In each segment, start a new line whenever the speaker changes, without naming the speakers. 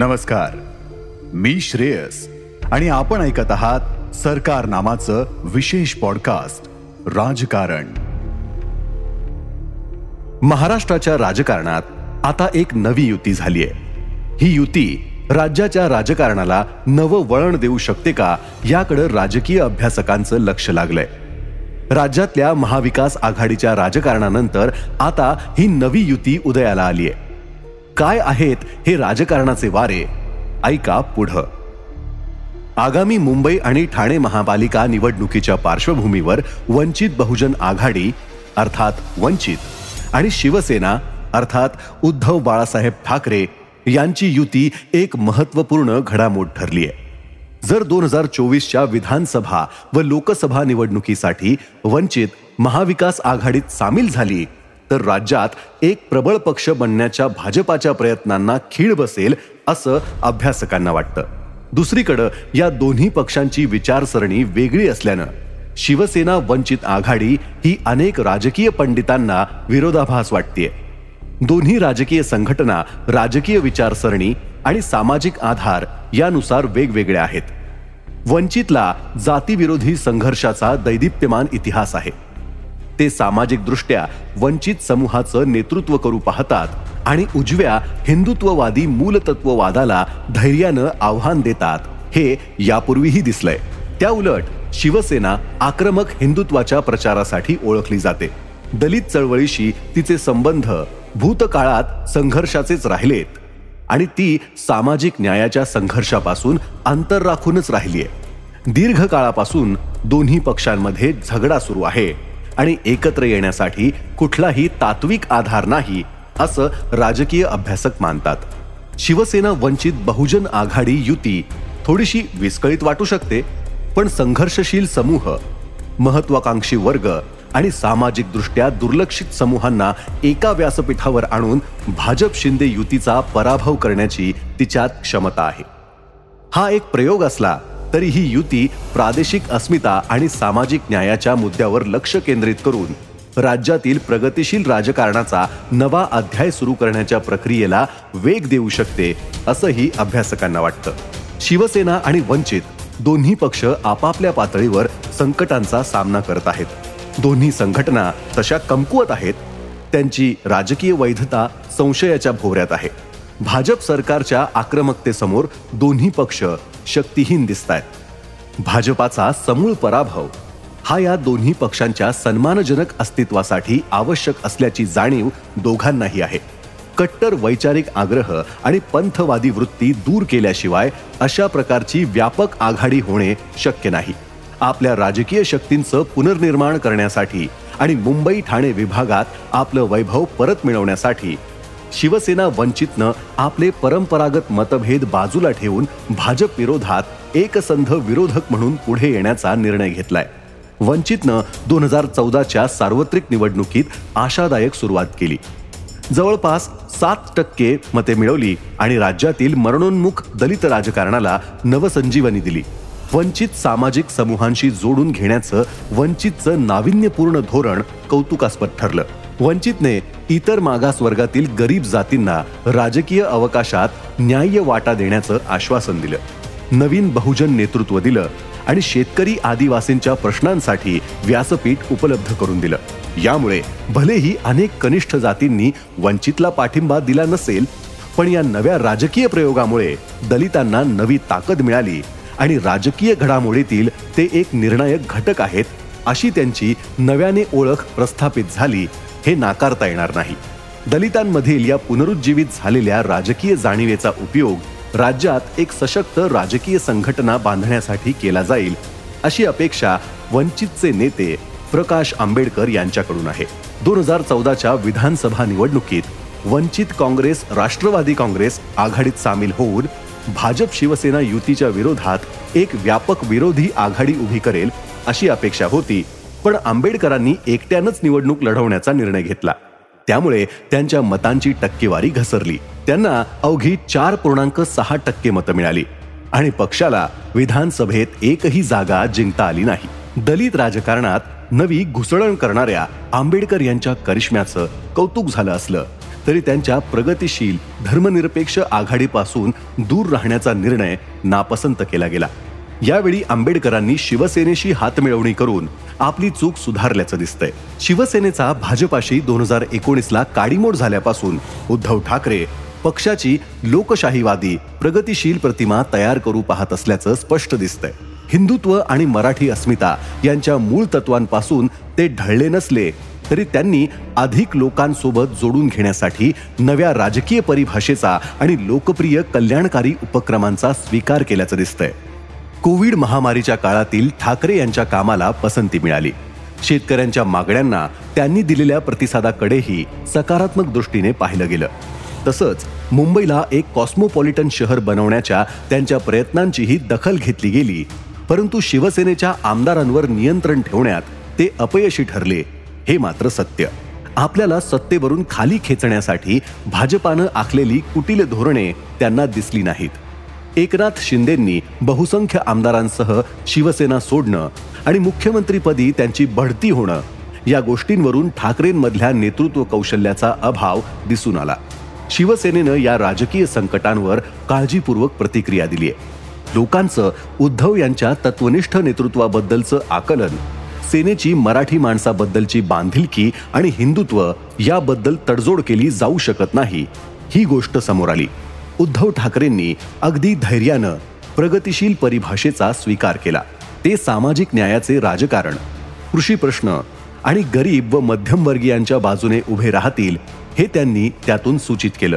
नमस्कार. मी श्रेयस आणि आपण ऐकत आहात सरकार नामाचं विशेष पॉडकास्ट राजकारण. महाराष्ट्राच्या राजकारणात आता एक नवी युती झालीय. ही युती राज्याच्या राजकारणाला नवं वळण देऊ शकते का याकडे राजकीय अभ्यासकांचं लक्ष लागलंय. राज्यातल्या महाविकास आघाडीच्या राजकारणानंतर आता ही नवी युती उदयाला आलीय. काय आहेत हे राजकारणाचे वारे? ऐका पुढं. आगामी मुंबई आणि ठाणे महापालिका निवडणुकीच्या पार्श्वभूमीवर वंचित बहुजन आघाडी अर्थात वंचित आणि शिवसेना अर्थात उद्धव बाळासाहेब ठाकरे यांची युती एक महत्त्वपूर्ण घडामोड ठरली आहे जर दोन हजार चोवीसच्या विधानसभा व लोकसभा निवडणुकीसाठी वंचित महाविकास आघाडीत सामील झाली तर राज्यात एक प्रबळ पक्ष बनण्याच्या भाजपाच्या प्रयत्नांना खीळ बसेल असं अभ्यासकांना वाटतं. दुसरीकडं या दोन्ही पक्षांची विचारसरणी वेगळी असल्यानं शिवसेना वंचित आघाडी ही अनेक राजकीय पंडितांना विरोधाभास वाटतेय. दोन्ही राजकीय संघटना राजकीय विचारसरणी आणि सामाजिक आधार यानुसार वेगवेगळ्या आहेत. वंचितला जातीविरोधी संघर्षाचा दैदिप्यमान इतिहास आहे. ते सामाजिकदृष्ट्या वंचित समूहाचं नेतृत्व करू पाहतात आणि उजव्या हिंदुत्ववादी मूलतत्ववादाला धैर्यानं आव्हान देतात. हे यापूर्वीही दिसलंय. त्या उलट शिवसेना आक्रमक हिंदुत्वाच्या प्रचारासाठी ओळखली जाते. दलित चळवळीशी तिचे संबंध भूतकाळात संघर्षाचेच राहिलेत आणि ती सामाजिक न्यायाच्या संघर्षापासून अंतर राखूनच राहिलीय. दीर्घकाळापासून दोन्ही पक्षांमध्ये झगडा सुरू आहे. आणि एकत्र येण्यासाठी कुठलाही तात्विक आधार नाही असं राजकीय अभ्यासक मानतात. शिवसेना वंचित बहुजन आघाडी युती थोडीशी विस्कळीत वाटू शकते पण संघर्षशील समूह महत्वाकांक्षी वर्ग आणि सामाजिकदृष्ट्या दुर्लक्षित समूहांना एका व्यासपीठावर आणून भाजप शिंदे युतीचा पराभव करण्याची तिच्यात क्षमता आहे. हा एक प्रयोग असला तरी ही युती प्रादेशिक अस्मिता आणि सामाजिक न्यायाच्या मुद्द्यावर लक्ष केंद्रित करून राज्यातील प्रगतीशील राजकारणाचा नवा अध्याय सुरू करण्याच्या प्रक्रियेला वेग देऊ शकते असंही अभ्यासकांना वाटतं. शिवसेना आणि वंचित दोन्ही पक्ष आपापल्या पातळीवर संकटांचा सामना करत आहेत. दोन्ही संघटना तशा कमकुवत आहेत त्यांची राजकीय वैधता संशयाच्या भोवऱ्यात आहे. भाजप सरकारच्या आक्रमकतेसमोर दोन्ही पक्ष शक्तीहीन दिसत आहेत भाजपाचा समूळ पराभव हा या दोन्ही पक्षांच्या सन्मानजनक अस्तित्वासाठी आवश्यक असल्याची जाणीव दोघांनाही आहे. कट्टर वैचारिक आग्रह आणि पंथवादी वृत्ती दूर केल्याशिवाय अशा प्रकारची व्यापक आघाडी होणे शक्य नाही. आपल्या राजकीय शक्तींचं पुनर्निर्माण करण्यासाठी आणि मुंबई ठाणे विभागात आपलं वैभव परत मिळवण्यासाठी शिवसेना वंचितनं आपले परंपरागत मतभेद बाजूला ठेवून भाजप विरोधात एकसंध विरोधक म्हणून पुढे येण्याचा निर्णय घेतलाय. वंचितनं दोन हजार चौदाच्या सार्वत्रिक निवडणुकीत आशादायक सुरुवात केली. जवळपास सात टक्के मते मिळवली आणि राज्यातील मरणोन्मुख दलित राजकारणाला नवसंजीवनी दिली. वंचित सामाजिक समूहांशी जोडून घेण्याचं वंचितचं नाविन्यपूर्ण धोरण कौतुकास्पद ठरलं. वंचितने इतर मागास वर्गातील गरीब जातींना राजकीय अवकाशात न्याय्य वाटा देण्याचं आश्वासन दिलं. नवीन बहुजन नेतृत्व दिलं आणि शेतकरी आदिवासींच्या प्रश्नांसाठी व्यासपीठ उपलब्ध करून दिलं. यामुळे भलेही अनेक कनिष्ठ जातींनी वंचितला पाठिंबा दिला नसेल पण या नव्या राजकीय प्रयोगामुळे दलितांना नवी ताकद मिळाली आणि राजकीय घडामोडीतील ते एक निर्णायक घटक आहेत अशी त्यांची नव्याने ओळख प्रस्थापित झाली हे नाकारता येणार नाही. दलितांमधील या पुनरुज्जीवित झालेल्या राजकीय जाणीवेचा उपयोग राज्यात एक सशक्त राजकीय संघटना बांधण्यासाठी केला जाईल अशी अपेक्षा वंचितचे नेते प्रकाश आंबेडकर यांच्याकडून आहे. दोन हजार चौदाच्या विधानसभा निवडणुकीत वंचित काँग्रेस राष्ट्रवादी काँग्रेस आघाडीत सामील होऊन भाजप शिवसेना युतीच्या विरोधात एक व्यापक विरोधी आघाडी उभी करेल अशी अपेक्षा होती. पण आंबेडकरांनी एकट्यानंच निवडणूक लढवण्याचा निर्णय घेतला. त्यामुळे त्यांच्या मतांची टक्केवारी घसरली. त्यांना अवघी चार पूर्णांक सहा टक्के मतं मिळाली. आणि पक्षाला विधानसभेत एकही जागा जिंकता आली नाही. दलित राजकारणात नवी घुसळण करणाऱ्या आंबेडकर यांच्या करिश्म्याचं कौतुक झालं असलं तरी त्यांच्या प्रगतिशील धर्मनिरपेक्ष आघाडीपासून दूर राहण्याचा निर्णय नापसंत केला गेला. यावेळी आंबेडकरांनी शिवसेनेशी हातमिळवणी करून आपली चूक सुधारल्याचं दिसतंय. शिवसेनेचा भाजपाशी दोन हजार एकोणीसला काडीमोड झाल्यापासून उद्धव ठाकरे पक्षाची लोकशाहीवादी प्रगतिशील प्रतिमा तयार करू पाहत असल्याचं स्पष्ट दिसतंय. हिंदुत्व आणि मराठी अस्मिता यांच्या मूळ तत्वांपासून ते ढळले नसले तरी त्यांनी अधिक लोकांसोबत जोडून घेण्यासाठी नव्या राजकीय परिभाषेचा आणि लोकप्रिय कल्याणकारी उपक्रमांचा स्वीकार केल्याचं दिसतंय. कोविड महामारीच्या काळातील ठाकरे यांच्या कामाला पसंती मिळाली. शेतकऱ्यांच्या मागण्यांना त्यांनी दिलेल्या प्रतिसादाकडेही सकारात्मक दृष्टीने पाहिलं गेलं. तसंच मुंबईला एक कॉस्मोपॉलिटन शहर बनवण्याच्या त्यांच्या प्रयत्नांचीही दखल घेतली गेली परंतु शिवसेनेच्या आमदारांवर नियंत्रण ठेवण्यात ते अपयशी ठरले हे मात्र सत्य. आपल्याला सत्तेवरून खाली खेचण्यासाठी भाजपानं आखलेली कुटील धोरणे त्यांना दिसली नाहीत. एकनाथ शिंदेंनी बहुसंख्य आमदारांसह शिवसेना सोडणं आणि मुख्यमंत्रीपदी त्यांची बढती होणं या गोष्टींवरून ठाकरेंमधल्या नेतृत्व कौशल्याचा अभाव दिसून आला. शिवसेनेनं या राजकीय संकटांवर काळजीपूर्वक प्रतिक्रिया दिली आहे. लोकांचं उद्धव यांच्या तत्वनिष्ठ नेतृत्वाबद्दलचं आकलन सेनेची मराठी माणसाबद्दलची बांधिलकी आणि हिंदुत्व याबद्दल तडजोड केली जाऊ शकत नाही ही गोष्ट समोर आली. उद्धव ठाकरेंनी अगदी धैर्यानं प्रगतिशील परिभाषेचा स्वीकार केला. ते सामाजिक न्यायाचे राजकारण कृषी प्रश्न आणि गरीब व मध्यमवर्गीयांच्या बाजूने उभे राहतील हे त्यांनी त्यातून सूचित केलं.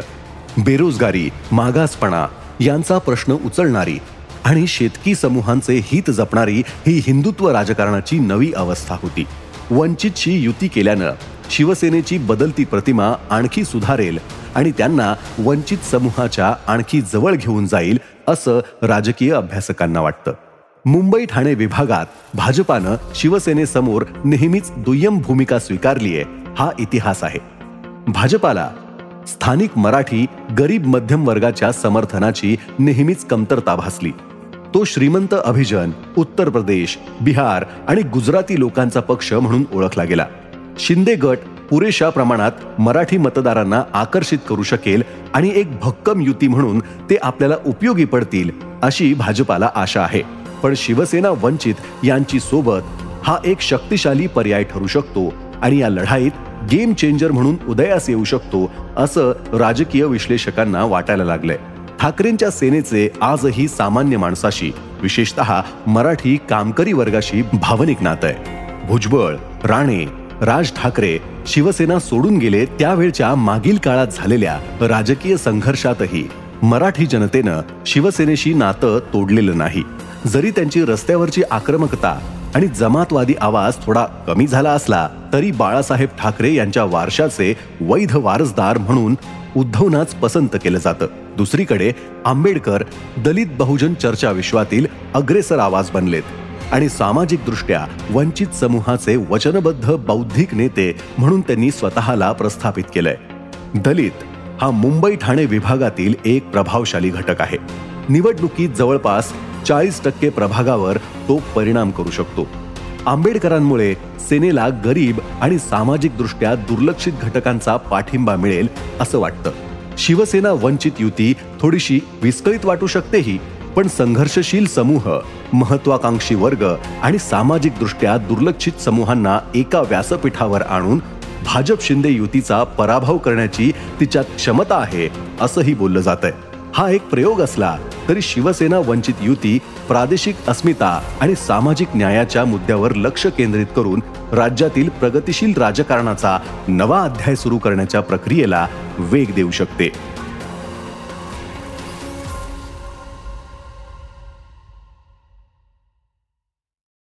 बेरोजगारी मागासपणा यांचा प्रश्न उचलणारी आणि शेतकी समूहांचे हित जपणारी ही हिंदुत्व राजकारणाची नवी अवस्था होती. वंचितशी युती केल्यानं शिवसेनेची बदलती प्रतिमा आणखी सुधारेल आणि त्यांना वंचित समूहाच्या आणखी जवळ घेऊन जाईल असं राजकीय अभ्यासकांना वाटतं. मुंबई ठाणे विभागात भाजपानं शिवसेनेसमोर नेहमीच दुय्यम भूमिका स्वीकारलीये हा इतिहास आहे. भाजपाला स्थानिक मराठी गरीब मध्यम वर्गाच्या समर्थनाची नेहमीच कमतरता भासली. तो श्रीमंत अभिजन उत्तर प्रदेश बिहार आणि गुजराती लोकांचा पक्ष म्हणून ओळखला गेला. शिंदे गट पुरेशा प्रमाणात मराठी मतदारांना आकर्षित करू शकेल आणि एक भक्कम युती म्हणून ते आपल्याला उपयोगी पडतील अशी भाजपाला आशा आहे. पण शिवसेना वंचित यांची सोबत हा एक शक्तिशाली पर्याय ठरू शकतो आणि या लढाईत गेम चेंजर म्हणून उदयास येऊ शकतो असं राजकीय विश्लेषकांना वाटायला लागलंय. ठाकरेंच्या सेनेचे आजही सामान्य माणसाशी विशेषतः मराठी कामकरी वर्गाशी भावनिक नातं आहे. भुजबळ राणे राज ठाकरे शिवसेना सोडून गेले त्यावेळच्या मागील काळात झालेल्या राजकीय संघर्षातही मराठी जनतेनं शिवसेनेशी नातं तोडलेलं नाही. जरी त्यांची रस्त्यावरची आक्रमकता आणि जमातवादी आवाज थोडा कमी झाला असला तरी बाळासाहेब ठाकरे यांच्या वारशाचे वैध वारसदार म्हणून उद्धवनाच पसंत केलं जातं. दुसरीकडे आंबेडकर दलित बहुजन चर्चा विश्वातील अग्रेसर आवाज बनलेत. आणि सामाजिकदृष्ट्या वंचित समूहाचे वचनबद्ध बौद्धिक नेते म्हणून त्यांनी स्वतःला प्रस्थापित केलंय. दलित हा मुंबई ठाणे विभागातील एक प्रभावशाली घटक आहे. निवडणुकीत जवळपास चाळीस टक्के प्रभागावर तो परिणाम करू शकतो. आंबेडकरांमुळे सेनेला गरीब आणि सामाजिकदृष्ट्या दुर्लक्षित घटकांचा पाठिंबा मिळेल असं वाटतं. शिवसेना वंचित युती थोडीशी विस्कळीत वाटू शकतेही पण संघर्षशील समूह महत्वाकांक्षी वर्ग आणि सामाजिकदृष्ट्या दुर्लक्षित समूहांना एका व्यासपीठावर आणून भाजप शिंदे युतीचा पराभव करण्याची तिच्यात क्षमता आहे असंही बोललं जात आहे हा एक प्रयोग असला तरी शिवसेना वंचित युती प्रादेशिक अस्मिता आणि सामाजिक न्यायाच्या मुद्द्यावर लक्ष केंद्रित करून राज्यातील प्रगतिशील राजकारणाचा नवा अध्याय सुरू करण्याच्या प्रक्रियेला वेग देऊ शकते.